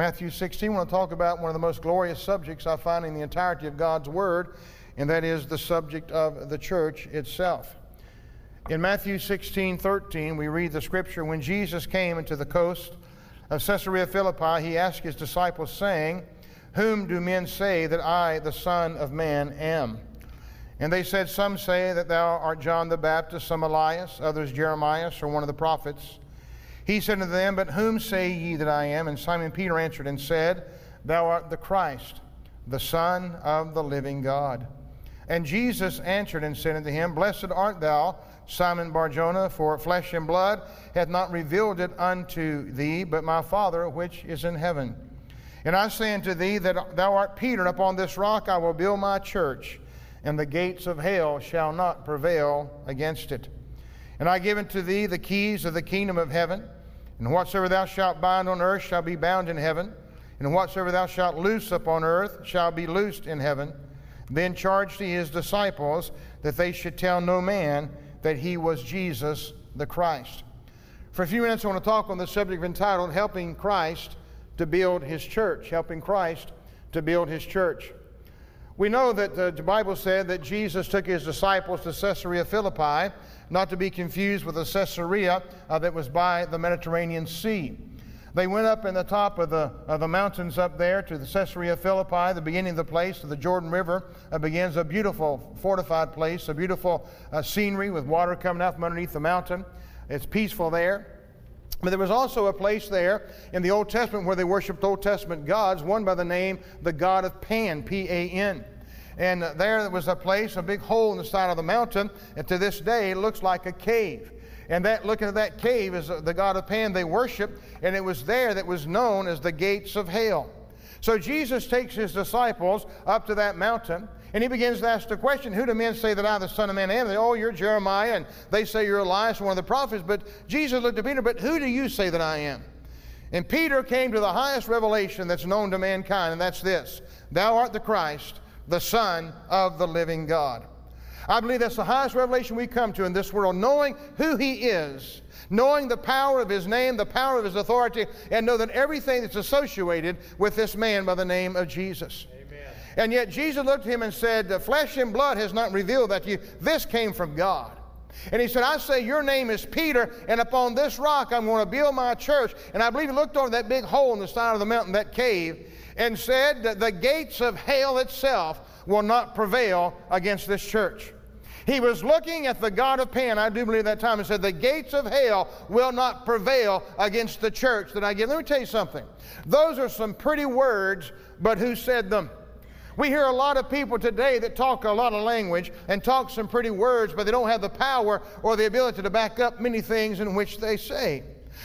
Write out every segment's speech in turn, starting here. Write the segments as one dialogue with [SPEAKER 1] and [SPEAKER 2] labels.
[SPEAKER 1] Matthew 16, I want to talk about one of the most glorious subjects I find in the entirety of God's Word, and that is the subject of the church itself. In Matthew 16, 13, we read the scripture When Jesus came into the coast of Caesarea Philippi, he asked his disciples, saying, Whom do men say that I, the Son of Man, am? And they said, Some say that thou art John the Baptist, some Elias, others Jeremiah, or one of the prophets. He said unto them, But whom say ye that I am? And Simon Peter answered and said, Thou art the Christ, the Son of the living God. And Jesus answered and said unto him, Blessed art thou, Simon Barjona, for flesh and blood hath not revealed it unto thee, but my Father which is in heaven. And I say unto thee that thou art Peter, and upon this rock I will build my church, and the gates of hell shall not prevail against it. And I give unto thee the keys of the kingdom of heaven. And whatsoever thou shalt bind on earth shall be bound in heaven, and whatsoever thou shalt loose upon earth shall be loosed in heaven. Then charged he his disciples that they should tell no man that he was Jesus the Christ. For a few minutes, I want to talk on the subject entitled Helping Christ to Build His Church. Helping Christ to Build His Church. We know that the Bible said that Jesus took his disciples to Caesarea Philippi, not to be confused with the Caesarea uh, that was by the Mediterranean Sea. They went up in the top of the, of the mountains up there to the Caesarea Philippi, the beginning of the place, the Jordan River uh, begins a beautiful fortified place, a beautiful uh, scenery with water coming out from underneath the mountain. It's peaceful there. But there was also a place there in the Old Testament where they worshiped Old Testament gods, one by the name the god of Pan, P A N. And there was a place, a big hole in the side of the mountain, and to this day it looks like a cave. And that looking at that cave is uh, the god of Pan they worshiped, and it was there that was known as the gates of hell. So Jesus takes his disciples up to that mountain, and he begins to ask the question, Who do men say that I, the Son of Man, am? They, oh, you're Jeremiah, and they say you're Elias, one of the prophets. But Jesus looked at Peter, But who do you say that I am? And Peter came to the highest revelation that's known to mankind, and that's this Thou art the Christ, the Son of the living God. I believe that's the highest revelation we come to in this world, knowing who He is, knowing the power of His name, the power of His authority, and know that everything that's associated with this man by the name of Jesus. And yet Jesus looked at him and said, The Flesh and blood has not revealed that to you. This came from God. And he said, I say, Your name is Peter, and upon this rock I'm going to build my church. And I believe he looked over that big hole in the side of the mountain, that cave, and said that the gates of hell itself will not prevail against this church. He was looking at the God of Pan, I do believe that time, and said, The gates of hell will not prevail against the church that I give. Let me tell you something. Those are some pretty words, but who said them? We hear a lot of people today that talk a lot of language and talk some pretty words, but they don't have the power or the ability to back up many things in which they say.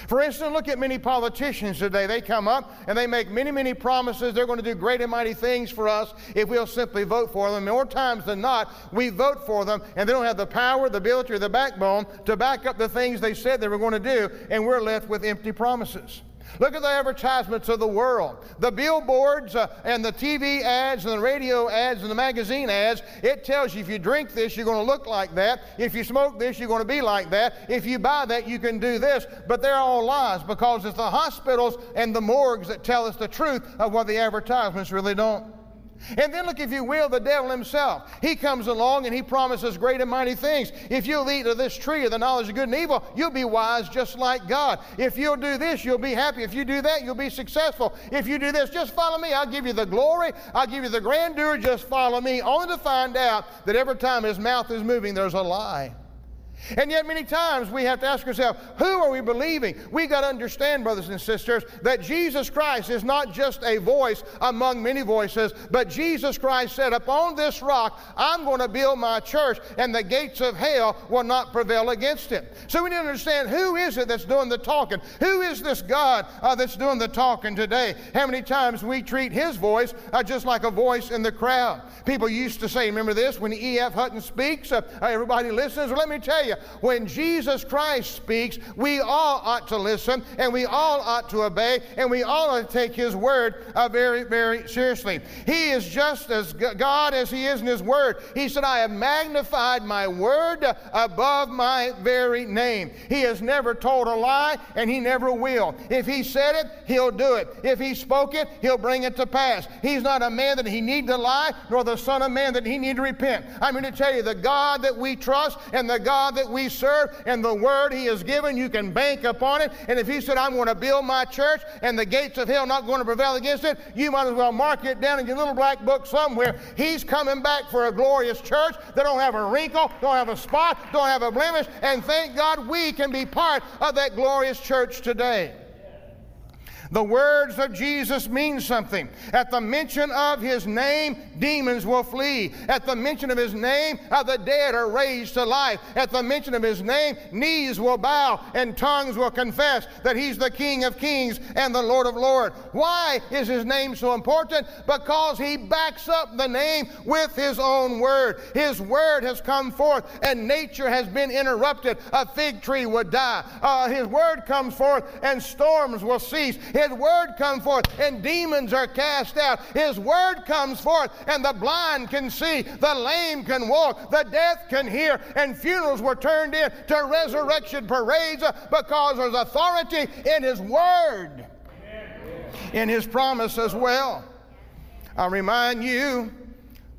[SPEAKER 1] For instance, look at many politicians today. They come up and they make many, many promises. They're going to do great and mighty things for us if we'll simply vote for them. More times than not, we vote for them and they don't have the power, the ability, or the backbone to back up the things they said they were going to do, and we're left with empty promises. Look at the advertisements of the world. The billboards uh, and the TV ads and the radio ads and the magazine ads, it tells you if you drink this, you're going to look like that. If you smoke this, you're going to be like that. If you buy that, you can do this. But they're all lies because it's the hospitals and the morgues that tell us the truth of what the advertisements really don't. And then look, if you will, the devil himself. He comes along and he promises great and mighty things. If you'll eat of this tree of the knowledge of good and evil, you'll be wise just like God. If you'll do this, you'll be happy. If you do that, you'll be successful. If you do this, just follow me. I'll give you the glory. I'll give you the grandeur. Just follow me. Only to find out that every time his mouth is moving, there's a lie. And yet, many times we have to ask ourselves, who are we believing? We got to understand, brothers and sisters, that Jesus Christ is not just a voice among many voices, but Jesus Christ said, Upon this rock I'm going to build my church, and the gates of hell will not prevail against it. So we need to understand who is it that's doing the talking? Who is this God uh, that's doing the talking today? How many times we treat his voice uh, just like a voice in the crowd? People used to say, remember this, when E.F. Hutton speaks, uh, everybody listens. Well, let me tell you, you, when Jesus Christ speaks, we all ought to listen and we all ought to obey and we all ought to take His word uh, very, very seriously. He is just as God as He is in His word. He said, I have magnified my word above my very name. He has never told a lie and He never will. If He said it, He'll do it. If He spoke it, He'll bring it to pass. He's not a man that He need to lie, nor the Son of Man that He need to repent. I'm going to tell you, the God that we trust and the God that we serve and the word He has given, you can bank upon it. And if He said, I'm going to build my church and the gates of hell not going to prevail against it, you might as well mark it down in your little black book somewhere. He's coming back for a glorious church that don't have a wrinkle, don't have a spot, don't have a blemish, and thank God we can be part of that glorious church today. The words of Jesus mean something. At the mention of his name, demons will flee. At the mention of his name, uh, the dead are raised to life. At the mention of his name, knees will bow and tongues will confess that he's the King of kings and the Lord of lords. Why is his name so important? Because he backs up the name with his own word. His word has come forth and nature has been interrupted. A fig tree would die. Uh, his word comes forth and storms will cease. His word comes forth and demons are cast out. His word comes forth and the blind can see, the lame can walk, the deaf can hear, and funerals were turned into resurrection parades because there's authority in His word, in His promise as well. I remind you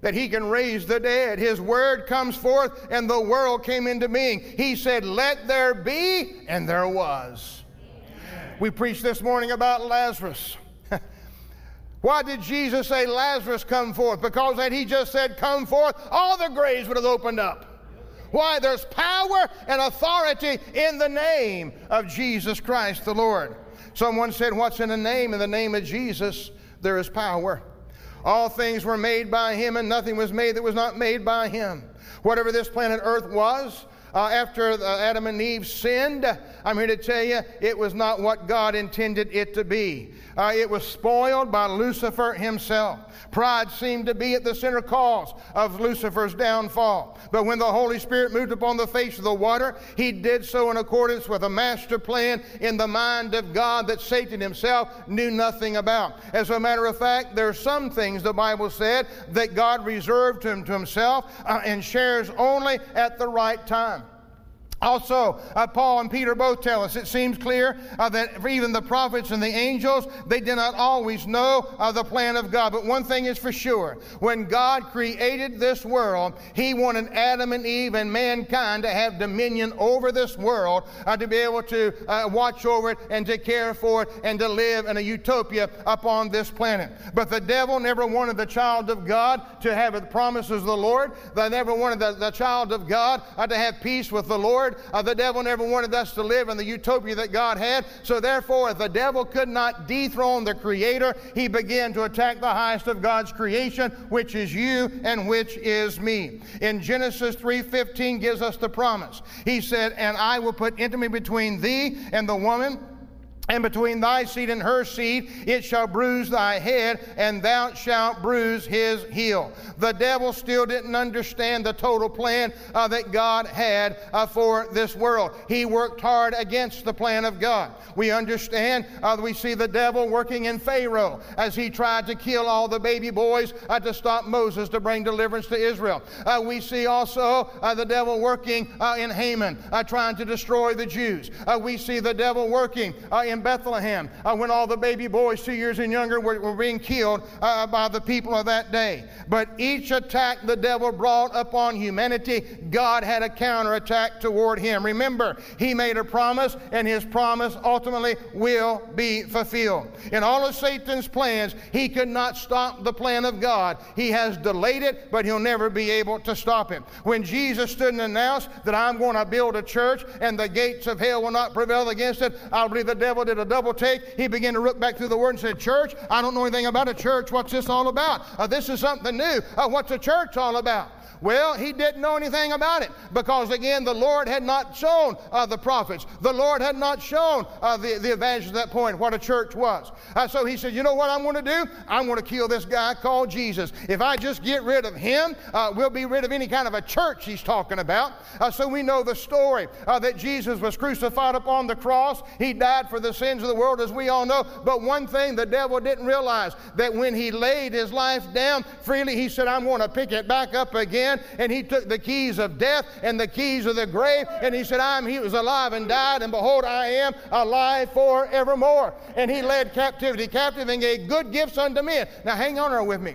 [SPEAKER 1] that he can raise the dead. His word comes forth, and the world came into being. He said, Let there be, and there was. We preached this morning about Lazarus. Why did Jesus say, Lazarus, come forth? Because that he just said, come forth, all the graves would have opened up. Why? There's power and authority in the name of Jesus Christ the Lord. Someone said, What's in the name? In the name of Jesus, there is power. All things were made by him, and nothing was made that was not made by him. Whatever this planet Earth was, uh, after uh, Adam and Eve sinned, I'm here to tell you it was not what God intended it to be. Uh, it was spoiled by Lucifer himself. Pride seemed to be at the center cause of Lucifer's downfall. But when the Holy Spirit moved upon the face of the water, he did so in accordance with a master plan in the mind of God that Satan himself knew nothing about. As a matter of fact, there are some things the Bible said that God reserved to himself uh, and shares only at the right time. Also, uh, Paul and Peter both tell us it seems clear uh, that even the prophets and the angels, they did not always know uh, the plan of God. But one thing is for sure when God created this world, He wanted Adam and Eve and mankind to have dominion over this world, uh, to be able to uh, watch over it and to care for it and to live in a utopia upon this planet. But the devil never wanted the child of God to have the promises of the Lord, they never wanted the, the child of God uh, to have peace with the Lord. Uh, the devil never wanted us to live in the utopia that God had. So, therefore, if the devil could not dethrone the Creator, he began to attack the highest of God's creation, which is you and which is me. In Genesis 3:15 gives us the promise. He said, "And I will put intimacy between thee and the woman." And between thy seed and her seed it shall bruise thy head, and thou shalt bruise his heel. The devil still didn't understand the total plan uh, that God had uh, for this world. He worked hard against the plan of God. We understand, uh, we see the devil working in Pharaoh as he tried to kill all the baby boys uh, to stop Moses to bring deliverance to Israel. Uh, we see also uh, the devil working in Haman, trying to destroy the Jews. we see the devil working in in Bethlehem uh, when all the baby boys, two years and younger, were, were being killed uh, by the people of that day. But each attack the devil brought upon humanity, God had a counterattack toward him. Remember, he made a promise, and his promise ultimately will be fulfilled. In all of Satan's plans, he could not stop the plan of God. He has delayed it, but he'll never be able to stop it. When Jesus stood and announced that I'm going to build a church and the gates of hell will not prevail against it, I believe the devil did a double take. He began to look back through the Word and said, Church, I don't know anything about a church. What's this all about? Uh, this is something new. Uh, what's a church all about? Well, he didn't know anything about it because, again, the Lord had not shown uh, the prophets. The Lord had not shown uh, the, the evangelists at that point what a church was. Uh, so he said, You know what I'm going to do? I'm going to kill this guy called Jesus. If I just get rid of him, uh, we'll be rid of any kind of a church he's talking about. Uh, so we know the story uh, that Jesus was crucified upon the cross. He died for the sins of the world, as we all know. But one thing the devil didn't realize that when he laid his life down freely, he said, I'm going to pick it back up again and he took the keys of death and the keys of the grave, and he said, I'm he was alive and died, and behold, I am alive forevermore. And he led captivity captive and gave good gifts unto men. Now hang on with me.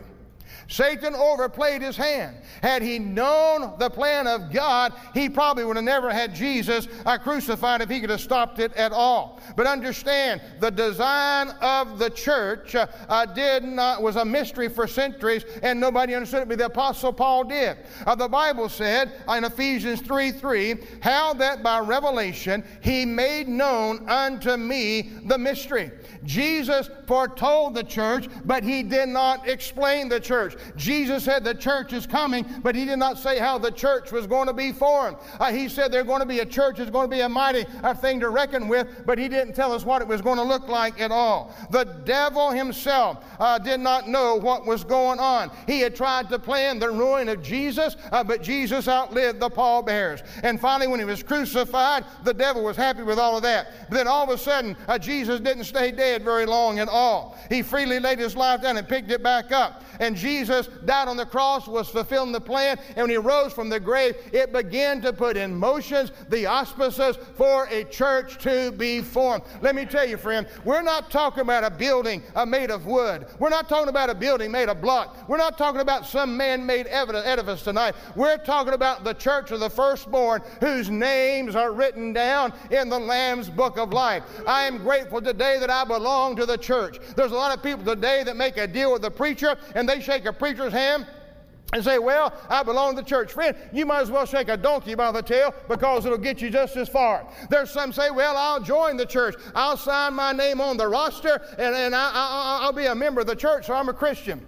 [SPEAKER 1] Satan overplayed his hand. Had he known the plan of God, he probably would have never had Jesus uh, crucified if he could have stopped it at all. But understand, the design of the church uh, uh, did not was a mystery for centuries, and nobody understood it. But the Apostle Paul did. Uh, the Bible said in Ephesians 3 3, how that by revelation he made known unto me the mystery. Jesus foretold the church, but he did not explain the church. Jesus said the church is coming, but he did not say how the church was going to be formed. Uh, he said there's going to be a church, it's going to be a mighty uh, thing to reckon with, but he didn't tell us what it was going to look like at all. The devil himself uh, did not know what was going on. He had tried to plan the ruin of Jesus, uh, but Jesus outlived the pallbearers. And finally, when he was crucified, the devil was happy with all of that. But then all of a sudden, uh, Jesus didn't stay dead very long at all. He freely laid his life down and picked it back up. And Jesus died on the cross, was fulfilling the plan, and when he rose from the grave, it began to put in motions the auspices for a church to be formed. Let me tell you, friend, we're not talking about a building uh, made of wood. We're not talking about a building made of block. We're not talking about some man made edifice tonight. We're talking about the church of the firstborn whose names are written down in the Lamb's book of life. I am grateful today that I belong to the church. There's a lot of people today that make a deal with the preacher and they shake a preacher's hand and say, Well, I belong to the church. Friend, you might as well shake a donkey by the tail because it'll get you just as far. There's some say, Well, I'll join the church. I'll sign my name on the roster and, and I, will be a member of the church, so I'm a Christian.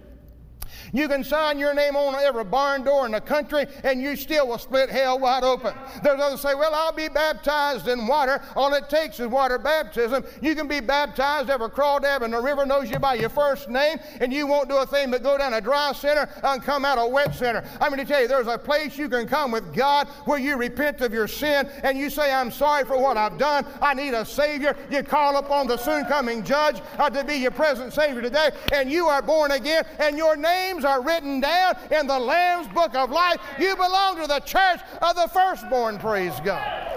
[SPEAKER 1] You can sign your name on every barn door in the country and you still will split hell wide open. There's others say, Well, I'll be baptized in water. All it takes is water baptism. You can be baptized, every crawdad in the river knows you by your first name, and you won't do a thing but go down a dry center and come out a wet center. I'm going to tell you, there's a place you can come with God where you repent of your sin and you say, I'm sorry for what I've done. I need a Savior. You call upon the soon coming judge uh, to be your present Savior today, and you are born again, and your name's names are written down in the Lamb's book of life. You belong to the church of the firstborn, praise God.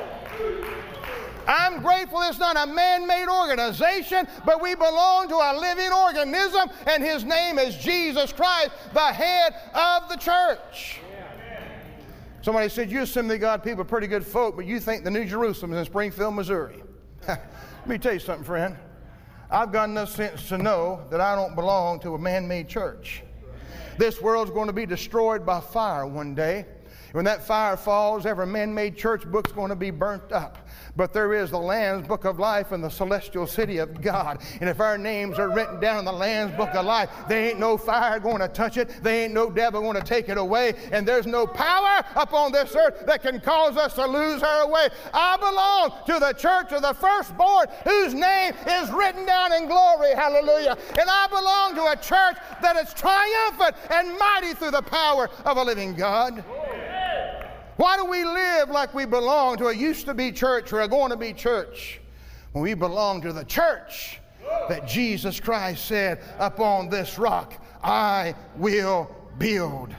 [SPEAKER 1] I'm grateful it's not a man made organization, but we belong to a living organism, and his name is Jesus Christ, the head of the church. Somebody said, You Assembly God people are pretty good folk, but you think the New Jerusalem is in Springfield, Missouri. Let me tell you something, friend. I've got enough sense to know that I don't belong to a man made church. This world's going to be destroyed by fire one day. When that fire falls, every man made church book's going to be burnt up but there is the Lamb's Book of Life in the celestial city of God. And if our names are written down in the Lamb's Book of Life, there ain't no fire going to touch it. There ain't no devil going to take it away. And there's no power upon this earth that can cause us to lose our way. I belong to the church of the firstborn whose name is written down in glory. Hallelujah. And I belong to a church that is triumphant and mighty through the power of a living God. Why do we live like we belong to a used to be church or a going to be church when we belong to the church that Jesus Christ said, Upon this rock I will build?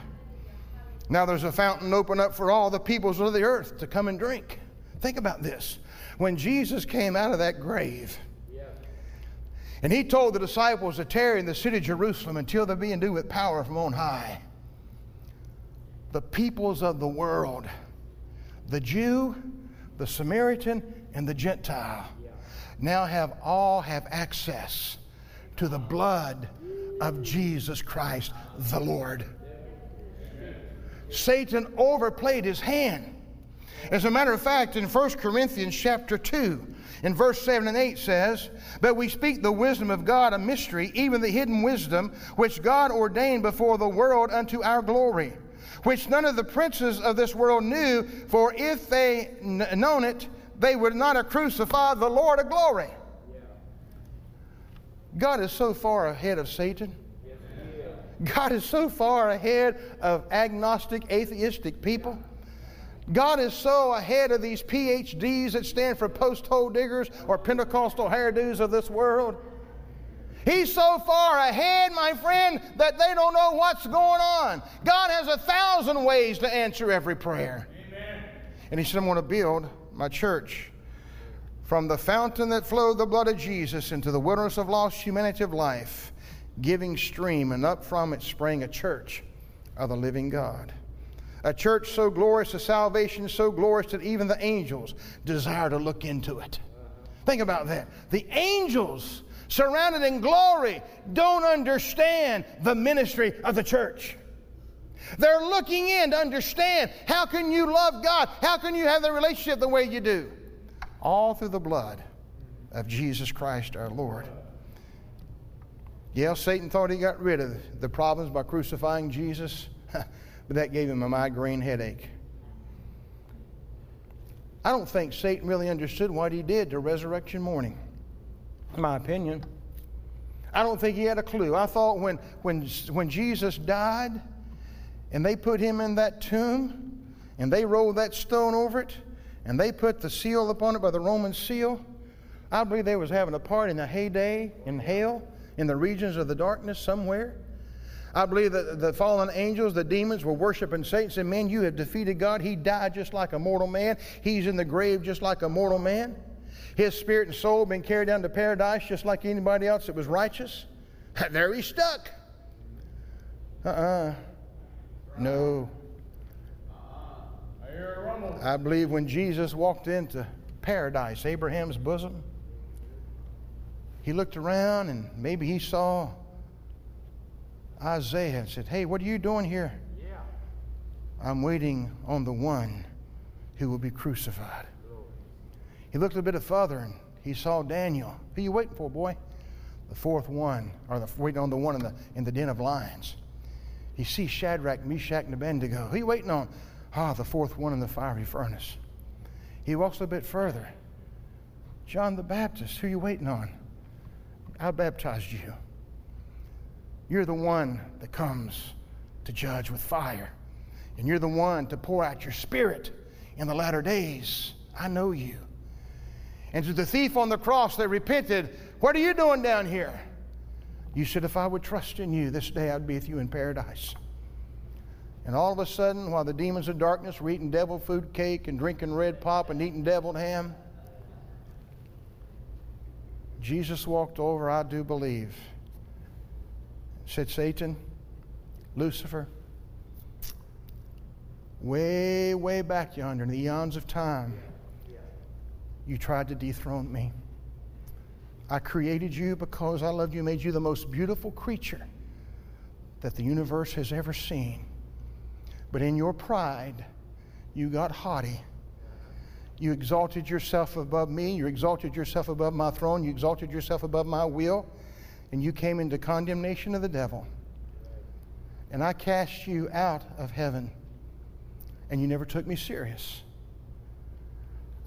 [SPEAKER 1] Now there's a fountain open up for all the peoples of the earth to come and drink. Think about this. When Jesus came out of that grave, and he told the disciples to tarry in the city of Jerusalem until they be endued with power from on high the peoples of the world the Jew, the Samaritan, and the Gentile now have all have access to the blood of Jesus Christ the Lord. Satan overplayed his hand. As a matter of fact, in 1 Corinthians chapter 2, in verse 7 and 8 says, But we speak the wisdom of God, a mystery, even the hidden wisdom, which God ordained before the world unto our glory, which none of the princes of this world knew, for if they n- known it, they would not have crucified the Lord of glory. God is so far ahead of Satan. God is so far ahead of agnostic, atheistic people. God is so ahead of these PhDs that stand for post hole diggers or Pentecostal hairdos of this world. He's so far ahead, my friend, that they don't know what's going on. God has a thousand ways to answer every prayer. Amen. And He said, I'm going to build my church from the fountain that flowed the blood of Jesus into the wilderness of lost humanity of life giving stream, and up from it sprang a church of the living God. A church so glorious, a salvation so glorious that even the angels desire to look into it. Think about that. The angels, surrounded in glory, don't understand the ministry of the church. They're looking in to understand how can you love God? How can you have the relationship the way you do? All through the blood of Jesus Christ our Lord. Yeah, Satan thought he got rid of the problems by crucifying Jesus, but that gave him a migraine headache. I don't think Satan really understood what he did to resurrection morning, in my opinion. I don't think he had a clue. I thought when, when, when Jesus died and they put him in that tomb and they rolled that stone over it and they put the seal upon it by the Roman seal, I believe they was having a party in the heyday in hell in the regions of the darkness somewhere. I believe that the fallen angels, the demons, were worshiping Satan, saying, Man, you have defeated God. He died just like a mortal man. He's in the grave just like a mortal man. His spirit and soul been carried down to paradise just like anybody else that was righteous. there he's stuck. Uh uh-uh. uh No. I believe when Jesus walked into paradise, Abraham's bosom, he looked around and maybe he saw Isaiah and said, Hey, what are you doing here? Yeah. I'm waiting on the one who will be crucified. He looked a bit further and he saw Daniel. Who you waiting for, boy? The fourth one, or the, waiting on the one in the, in the den of lions. He sees Shadrach, Meshach, and Abednego. Who you waiting on? Ah, the fourth one in the fiery furnace. He walks a bit further. John the Baptist, who you waiting on? I baptized you. You're the one that comes to judge with fire. And you're the one to pour out your spirit in the latter days. I know you. And to the thief on the cross they repented, What are you doing down here? You said, If I would trust in you, this day I'd be with you in paradise. And all of a sudden, while the demons of darkness were eating devil food cake and drinking red pop and eating deviled ham, Jesus walked over, I do believe, said, Satan, Lucifer, way, way back yonder in the eons of time, you tried to dethrone me. I created you because I loved you, made you the most beautiful creature that the universe has ever seen. But in your pride, you got haughty you exalted yourself above me. You exalted yourself above my throne. You exalted yourself above my will. And you came into condemnation of the devil. And I cast you out of heaven. And you never took me serious.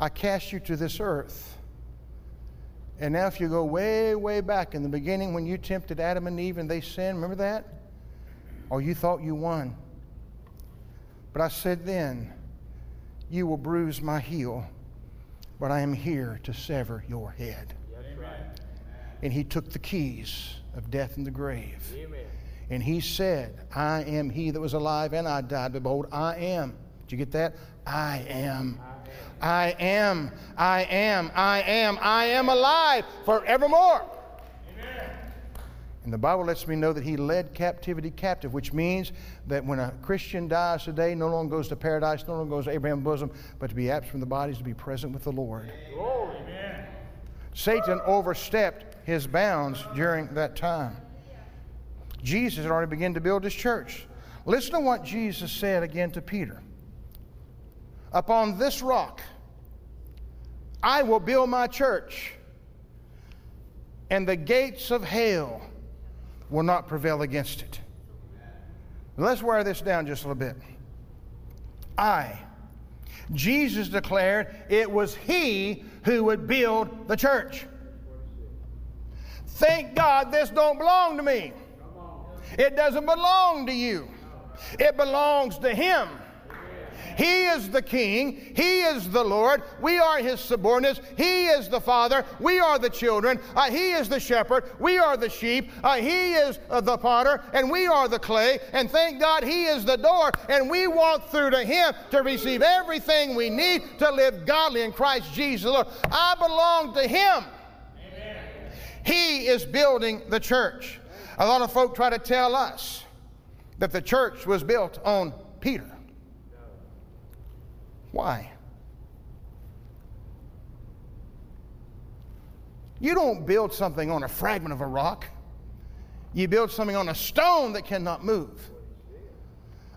[SPEAKER 1] I cast you to this earth. And now, if you go way, way back in the beginning when you tempted Adam and Eve and they sinned, remember that? Or you thought you won. But I said then, you will bruise my heel, but I am here to sever your head. And he took the keys of death and the grave. Amen. And he said, I am he that was alive and I died. But behold, I am. Did you get that? I am. I am. I am. I am. I am alive forevermore. And the Bible lets me know that he led captivity captive, which means that when a Christian dies today, no longer goes to paradise, no longer goes to Abraham's bosom, but to be absent from the bodies, to be present with the Lord. Amen. Satan overstepped his bounds during that time. Jesus had already begun to build his church. Listen to what Jesus said again to Peter. Upon this rock, I will build my church, and the gates of hell will not prevail against it. Let's wear this down just a little bit. I. Jesus declared it was He who would build the church. Thank God this don't belong to me. It doesn't belong to you. It belongs to Him. He is the king. He is the Lord. We are his subordinates. He is the father. We are the children. Uh, he is the shepherd. We are the sheep. Uh, he is uh, the potter, and we are the clay. And thank God he is the door, and we walk through to him to receive everything we need to live godly in Christ Jesus. Lord, I belong to him. Amen. He is building the church. A lot of folk try to tell us that the church was built on Peter. Why? You don't build something on a fragment of a rock. You build something on a stone that cannot move.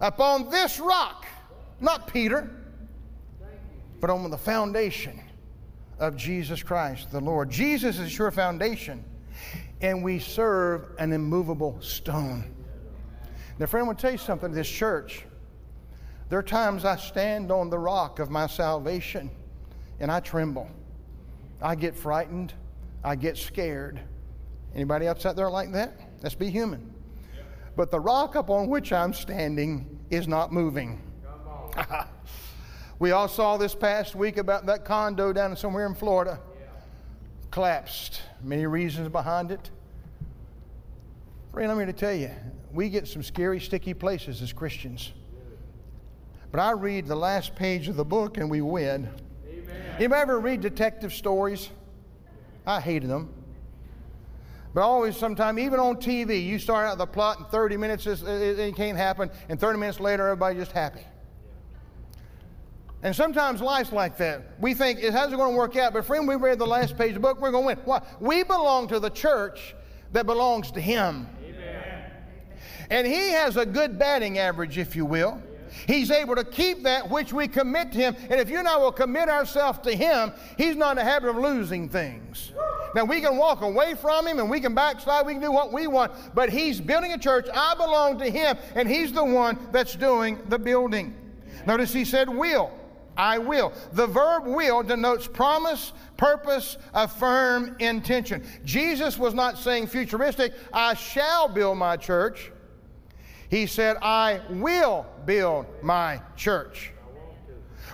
[SPEAKER 1] Upon this rock, not Peter, but on the foundation of Jesus Christ the Lord. Jesus is your foundation, and we serve an immovable stone. Now, friend, I want to tell you something. This church, there are times I stand on the rock of my salvation and I tremble. I get frightened. I get scared. Anybody else out there like that? Let's be human. But the rock upon which I'm standing is not moving. we all saw this past week about that condo down somewhere in Florida. Collapsed. Many reasons behind it. Friend, I'm here to tell you, we get some scary, sticky places as Christians. But I read the last page of the book and we win. Amen. You ever read detective stories? I hated them. But always, sometime, even on TV, you start out the plot in 30 minutes, it, it can't happen, and 30 minutes later, everybody's just happy. And sometimes life's like that. We think, how's it going to work out? But friend, we read the last page of the book, we're going to win. Why? We belong to the church that belongs to Him. Amen. And He has a good batting average, if you will. He's able to keep that which we commit to Him. And if you and I will commit ourselves to Him, He's not in the habit of losing things. Now, we can walk away from Him and we can backslide, we can do what we want, but He's building a church. I belong to Him, and He's the one that's doing the building. Notice He said, will. I will. The verb will denotes promise, purpose, a firm intention. Jesus was not saying futuristic, I shall build my church. He said, I will build my church.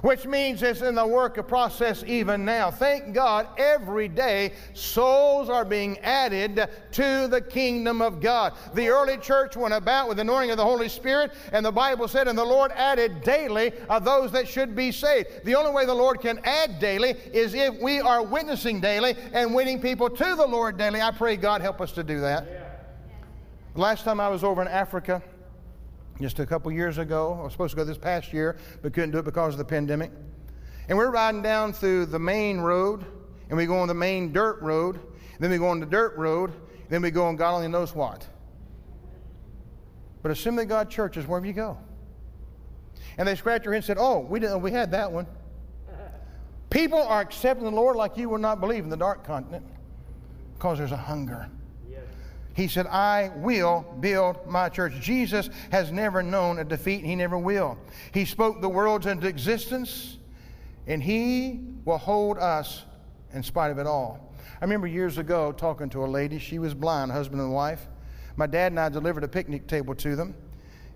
[SPEAKER 1] Which means it's in the work of process even now. Thank God every day souls are being added to the kingdom of God. The early church went about with the anointing of the Holy Spirit, and the Bible said, and the Lord added daily of those that should be saved. The only way the Lord can add daily is if we are witnessing daily and winning people to the Lord daily. I pray God help us to do that. Last time I was over in Africa, just a couple years ago. I was supposed to go this past year, but couldn't do it because of the pandemic. And we're riding down through the main road, and we go on the main dirt road, then we go on the dirt road, then we go on God only knows what. But Assembly God churches, wherever you go. And they scratch their head and said, Oh, we didn't we had that one. People are accepting the Lord like you would not believe in the dark continent because there's a hunger. He said, I will build my church. Jesus has never known a defeat, he never will. He spoke the worlds into existence, and he will hold us in spite of it all. I remember years ago talking to a lady. She was blind, husband and wife. My dad and I delivered a picnic table to them.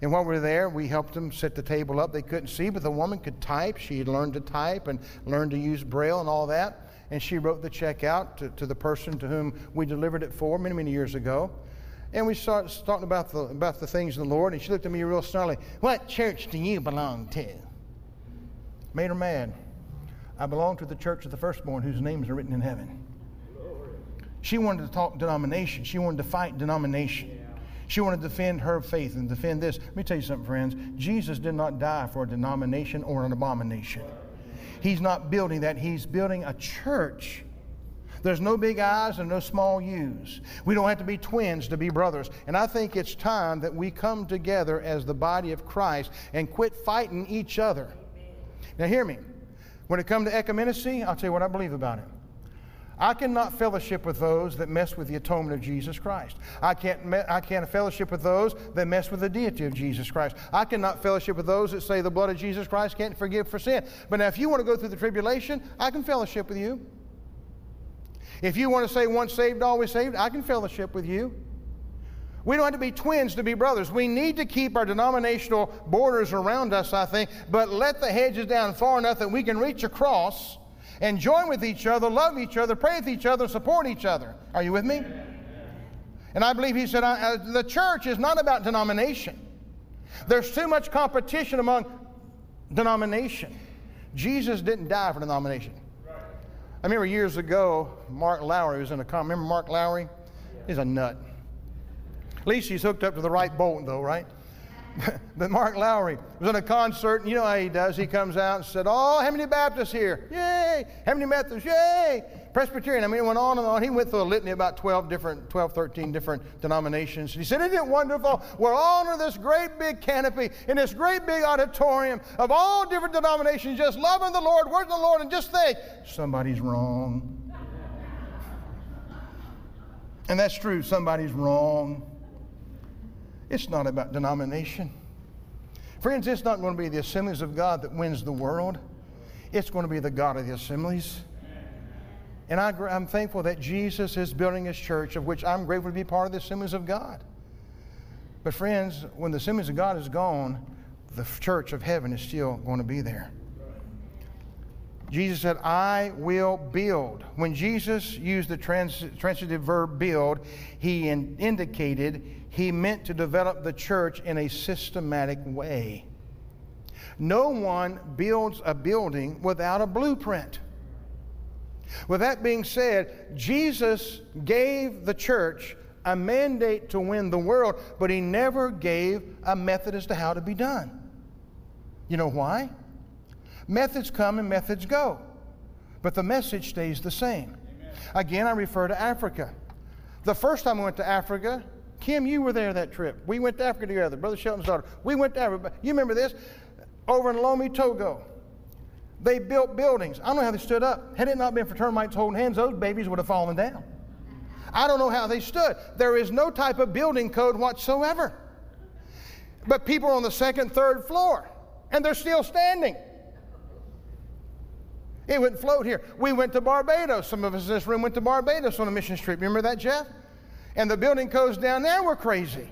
[SPEAKER 1] And while we were there, we helped them set the table up. They couldn't see, but the woman could type. She had learned to type and learned to use Braille and all that and she wrote the check out to, to the person to whom we delivered it for many, many years ago. And we started talking about the, about the things of the Lord, and she looked at me real snarly. What church do you belong to? Made her mad. I belong to the church of the firstborn whose names are written in heaven. She wanted to talk denomination. She wanted to fight denomination. She wanted to defend her faith and defend this. Let me tell you something, friends. Jesus did not die for a denomination or an abomination. He's not building that, He's building a church. There's no big I's and no small U's. We don't have to be twins to be brothers. And I think it's time that we come together as the body of Christ and quit fighting each other. Now, hear me. When it comes to ecumenacy, I'll tell you what I believe about it. I cannot fellowship with those that mess with the atonement of Jesus Christ. I can't, me- I can't fellowship with those that mess with the deity of Jesus Christ. I cannot fellowship with those that say the blood of Jesus Christ can't forgive for sin. But now, if you want to go through the tribulation, I can fellowship with you. If you want to say once saved, always saved, I can fellowship with you. We don't have to be twins to be brothers. We need to keep our denominational borders around us, I think, but let the hedges down far enough that we can reach across and join with each other, love each other, pray with each other, support each other. Are you with me? And I believe he said uh, the church is not about denomination. There's too much competition among denomination. Jesus didn't die for denomination. I remember years ago, Mark Lowry was in a comment. Remember Mark Lowry? He's a nut. At least he's hooked up to the right bolt, though, right? but Mark Lowry was in a concert, and you know how he does. He comes out and said, Oh, how many Baptists here? Yay! How many Methodists? Yay! Presbyterian. I mean, it went on and on. He went through a litany about 12 different, 12, 13 different denominations. He said, Isn't it wonderful? We're all under this great big canopy in this great big auditorium of all different denominations, just loving the Lord, worshiping the Lord, and just think, somebody's wrong. And that's true, somebody's wrong. It's not about denomination. Friends, it's not going to be the assemblies of God that wins the world. It's going to be the God of the assemblies. And I, am thankful that Jesus is building his church, of which I'm grateful to be part of the assemblies of God. But, friends, when the assemblies of God is gone, the church of heaven is still going to be there. Jesus said, I will build. When Jesus used the trans- transitive verb build, he in- indicated he meant to develop the church in a systematic way. No one builds a building without a blueprint. With that being said, Jesus gave the church a mandate to win the world, but he never gave a method as to how to be done. You know why? Methods come and methods go, but the message stays the same. Amen. Again, I refer to Africa. The first time I went to Africa, Kim, you were there that trip. We went to Africa together, Brother Shelton's daughter. We went to Africa. You remember this? Over in Lomé, Togo. They built buildings. I don't know how they stood up. Had it not been for termites holding hands, those babies would have fallen down. I don't know how they stood. There is no type of building code whatsoever. But people are on the second, third floor, and they're still standing. It wouldn't float here. We went to Barbados. Some of us in this room went to Barbados on a mission trip. Remember that, Jeff? And the building codes down there were crazy.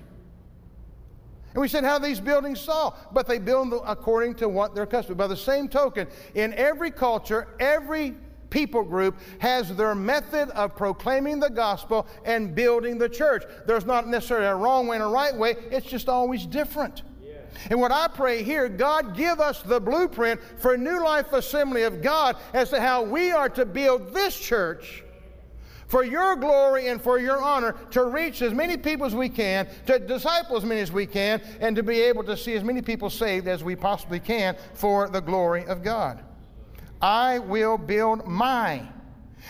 [SPEAKER 1] And we said, how these buildings saw? But they build according to what their custom. By the same token, in every culture, every people group has their method of proclaiming the gospel and building the church. There's not necessarily a wrong way and a right way, it's just always different. And what I pray here, God give us the blueprint for New Life Assembly of God as to how we are to build this church for your glory and for your honor to reach as many people as we can, to disciple as many as we can, and to be able to see as many people saved as we possibly can for the glory of God. I will build my.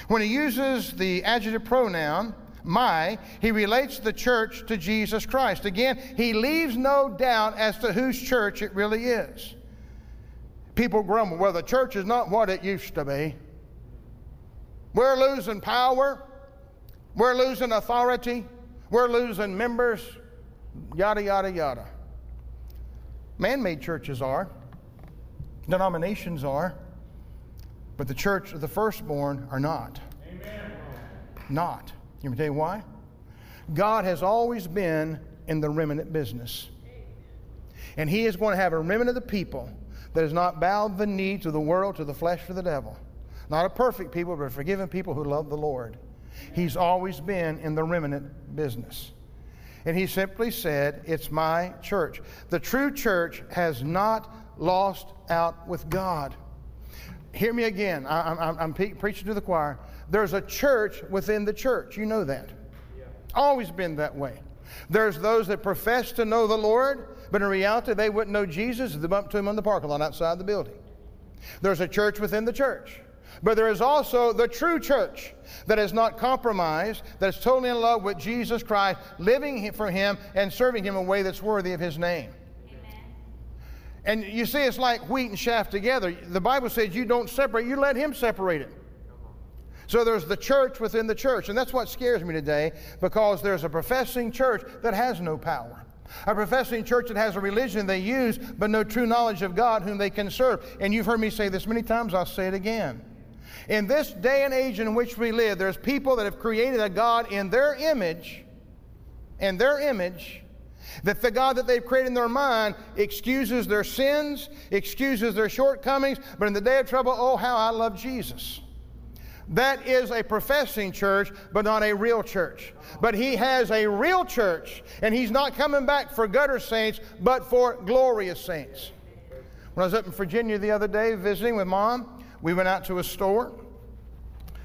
[SPEAKER 1] When he uses the adjective pronoun, my, he relates the church to Jesus Christ. Again, he leaves no doubt as to whose church it really is. People grumble, well, the church is not what it used to be. We're losing power. We're losing authority. We're losing members. Yada, yada, yada. Man made churches are, denominations are, but the church of the firstborn are not. Amen. Not. Let me tell you why? God has always been in the remnant business. And He is going to have a remnant of the people that has not bowed the knee to the world, to the flesh, to the devil. Not a perfect people, but a forgiven people who love the Lord. He's always been in the remnant business. And He simply said, It's my church. The true church has not lost out with God. Hear me again. I, am preaching to the choir. There's a church within the church. You know that. Yeah. Always been that way. There's those that profess to know the Lord, but in reality, they wouldn't know Jesus if they bumped to him on the parking lot outside the building. There's a church within the church. But there is also the true church that is not compromised, that is totally in love with Jesus Christ, living for Him and serving Him in a way that's worthy of His name. And you see, it's like wheat and chaff together. The Bible says you don't separate, you let Him separate it. So there's the church within the church. And that's what scares me today because there's a professing church that has no power. A professing church that has a religion they use, but no true knowledge of God whom they can serve. And you've heard me say this many times, I'll say it again. In this day and age in which we live, there's people that have created a God in their image, in their image, that the God that they've created in their mind excuses their sins, excuses their shortcomings, but in the day of trouble, oh, how I love Jesus. That is a professing church, but not a real church. But he has a real church, and he's not coming back for gutter saints, but for glorious saints. When I was up in Virginia the other day visiting with mom, we went out to a store.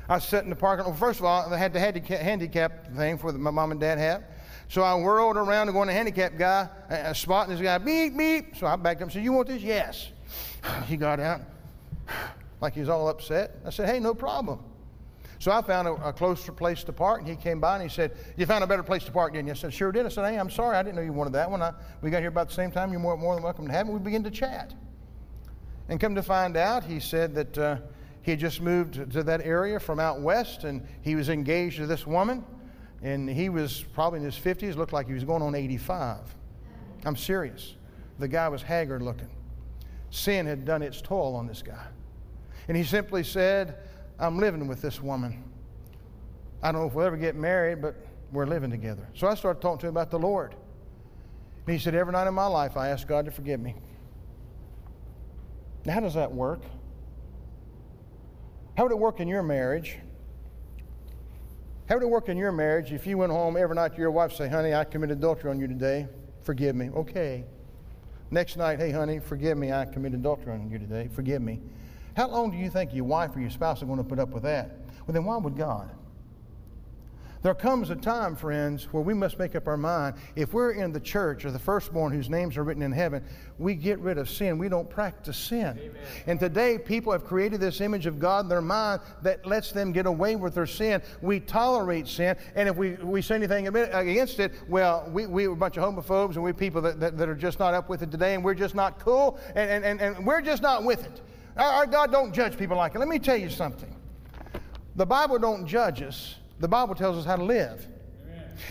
[SPEAKER 1] I sitting in the parking lot. Well, first of all, they had the handicap thing for the, my mom and dad had. So I whirled around to go in the handicap guy, uh, spotting this guy, beep, beep. So I backed up and said, You want this? Yes. He got out like he was all upset. I said, Hey, no problem. So I found a, a, closer place to park, and he came by and he said, You found a better place to park, didn't you? I said, Sure did. I said, Hey, I'm sorry. I didn't know you wanted that one. I, we got here about the same time. You're more, more than welcome to have it. We begin to chat. And come to find out, he said that uh, he had just moved to that area from out west, and he was engaged to this woman. And he was probably in his 50s, looked like he was going on 85. I'm serious. The guy was haggard looking. Sin had done its toll on this guy. And he simply said, I'm living with this woman. I don't know if we'll ever get married, but we're living together. So I started talking to him about the Lord. And he said, Every night in my life, I ask God to forgive me. How does that work? How would it work in your marriage? How would it work in your marriage if you went home every night to your wife and say, honey, I committed adultery on you today. Forgive me. Okay. Next night, hey, honey, forgive me. I committed adultery on you today. Forgive me. How long do you think your wife or your spouse are going to put up with that? Well, then why would God? There comes a time, friends, where we must make up our mind. If we're in the church or the firstborn whose names are written in heaven, we get rid of sin. We don't practice sin. Amen. And today, people have created this image of God in their mind that lets them get away with their sin. We tolerate sin, and if we, we say anything against it, well, we, we're a bunch of homophobes and we're people that, that, that, are just not up with it today, and we're just not cool, and, and, and, and we're just not with it. Our, our God don't judge people like it. Let me tell you something. The Bible don't judge us the Bible tells us how to live.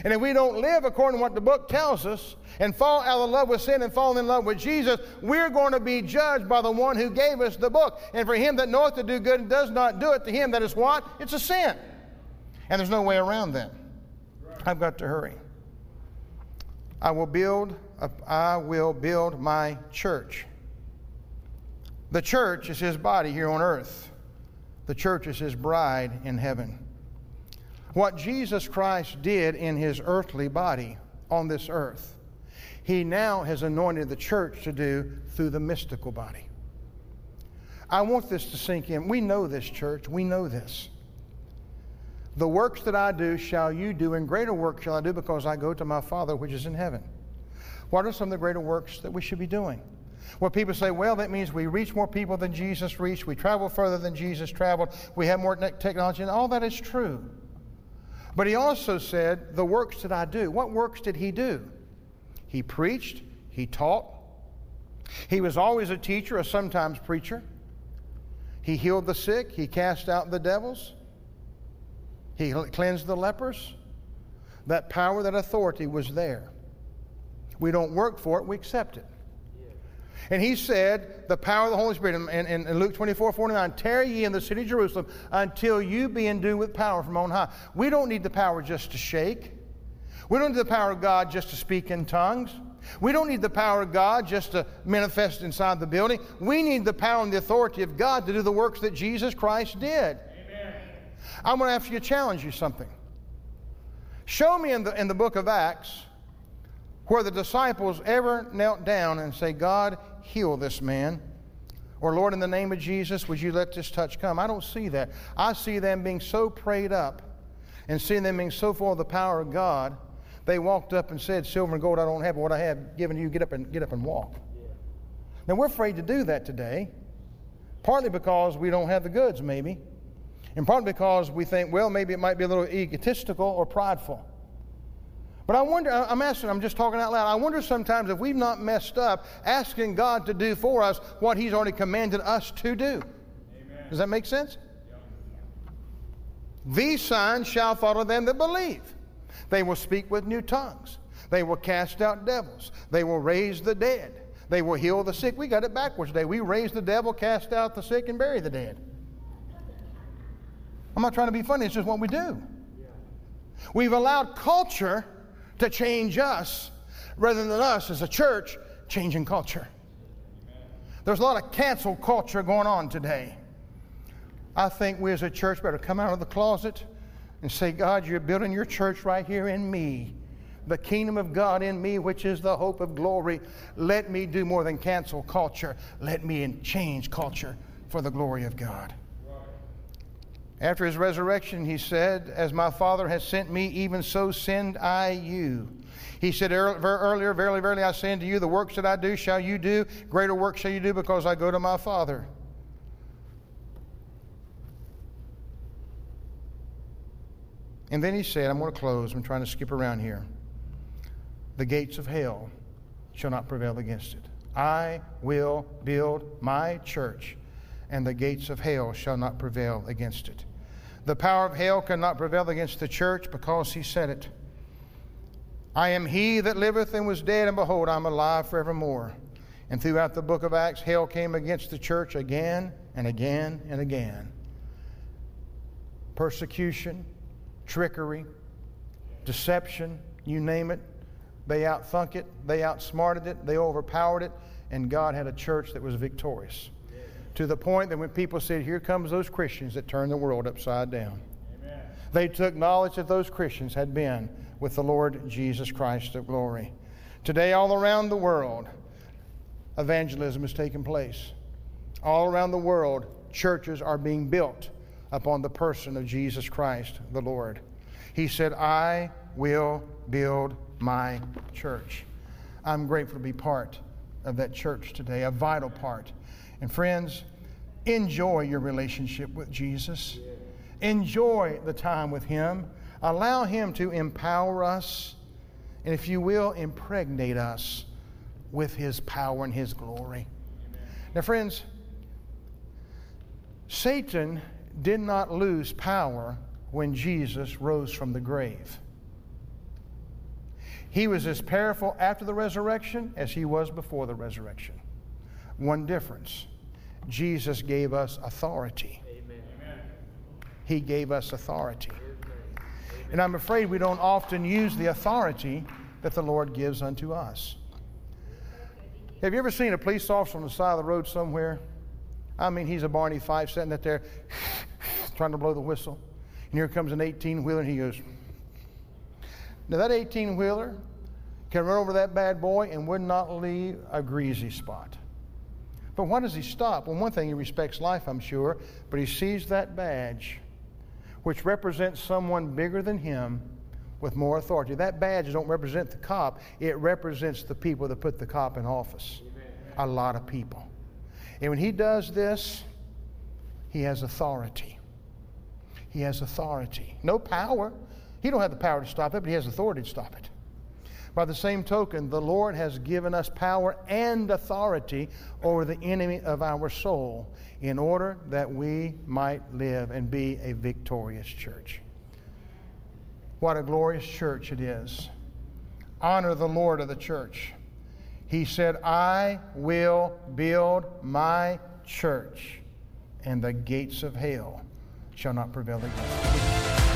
[SPEAKER 1] And if we don't live according to what the book tells us and fall out of love with sin and fall in love with Jesus, we're going to be judged by the one who gave us the book. And for him that knoweth to do good and does not do it, to him that is what? It's a sin. And there's no way around that. I've got to hurry. I will build a, I will build my church. The church is his body here on earth. The church is his bride in heaven what Jesus Christ did in his earthly body on this earth, he now has anointed the church to do through the mystical body. I want this to sink in. We know this, church. We know this. The works that I do shall you do, and greater works shall I do because I go to my Father which is in heaven. What are some of the greater works that we should be doing? Well, people say, well, that means we reach more people than Jesus reached, we travel further than Jesus traveled, we have more technology, and all that is true. But he also said, The works that I do. What works did he do? He preached, he taught. He was always a teacher, a sometimes preacher. He healed the sick, he cast out the devils, he cleansed the lepers. That power, that authority was there. We don't work for it, we accept it. And he said, the power of the Holy Spirit, in, in, in, Luke 24 49, tarry ye in the city of Jerusalem until you be endued with power from on high. We don't need the power just to shake. We don't need the power of God just to speak in tongues. We don't need the power of God just to manifest inside the building. We need the power and the authority of God to do the works that Jesus Christ did. Amen. I'm going to ask you to challenge you something. Show me in the, in the book of Acts where the disciples ever knelt down and say, God, heal this man. Or, Lord, in the name of Jesus, would you let this touch come? I don't see that. I see them being so prayed up and seeing them being so full of the power of God, they walked up and said, Silver and gold I don't have, but what I have given you, get up and get up and walk. Yeah. Now we're afraid to do that today, partly because we don't have the goods, maybe, and partly because we think, well, maybe it might be a little egotistical or prideful. But I wonder, I'm asking, I'm just talking out loud. I wonder sometimes if we've not messed up asking God to do for us what He's already commanded us to do. Amen. Does that make sense? Yep. These signs shall follow them that believe. They will speak with new tongues. They will cast out devils. They will raise the dead. They will heal the sick. We got it backwards today. We raise the devil, cast out the sick, and bury the dead. I'm not trying to be funny, it's just what we do. We've allowed culture to change us rather than us as a church changing culture. There's a lot of cancel culture going on today. I think we as a church better come out of the closet and say, God, you're building your church right here in me. The kingdom of God in me, which is the hope of glory. Let me do more than cancel culture. Let me change culture for the glory of God. After his resurrection, he said, As my Father has sent me, even so send I you. He said earlier, Verily, verily, I say unto you, the works that I do shall you do, greater works shall you do, because I go to my Father. And then he said, I'm going to close. I'm trying to skip around here. The gates of hell shall not prevail against it. I will build my church, and the gates of hell shall not prevail against it. The power of hell cannot prevail against the church because he said it. I am he that liveth and was dead, and behold, I'm alive forevermore. And throughout the book of Acts, hell came against the church again and again and again. Persecution, trickery, deception, you name it. They outthunk it, they outsmarted it, they overpowered it, and God had a church that was victorious to the point that when people said, Here comes those Christians that turn the world upside down, Amen. they took knowledge that those Christians had been with the Lord Jesus Christ of glory. Today, all around the world, evangelism is taking place. All around the world, churches are being built upon the person of Jesus Christ the Lord. He said, I will build my church. I'm grateful to be part of that church today, a vital part. And friends, enjoy your relationship with Jesus. Enjoy the time with Him. Allow Him to empower us, and if you will, impregnate us with His power and His glory. Amen. Now, friends, Satan did not lose power when Jesus rose from the grave. He was as powerful after the resurrection as he was before the resurrection. One difference Jesus gave us authority. Amen. He gave us authority. And I'm afraid we don't often use the authority that the Lord gives unto us. Have you ever seen a police officer on the side of the road somewhere? I mean, he's a Barney Fife sitting out there trying to blow the whistle. And here comes an 18 wheeler, and he goes, Now, that 18 wheeler can run over that bad boy and would not leave a greasy spot. But why does he stop? Well, one thing, he respects life, I'm sure, but he sees that badge, which represents someone bigger than him with more authority. That badge don't represent the cop, it represents the people that put the cop in office. Amen. A lot of people. And when he does this, he has authority. He has authority. No power. He don't have the power to stop it, but he has authority to stop it. By the same token, the Lord has given us power and authority over the enemy of our soul in order that we might live and be a victorious church. What a glorious church it is. Honor the Lord of the church. He said, I will build my church, and the gates of hell shall not prevail against it.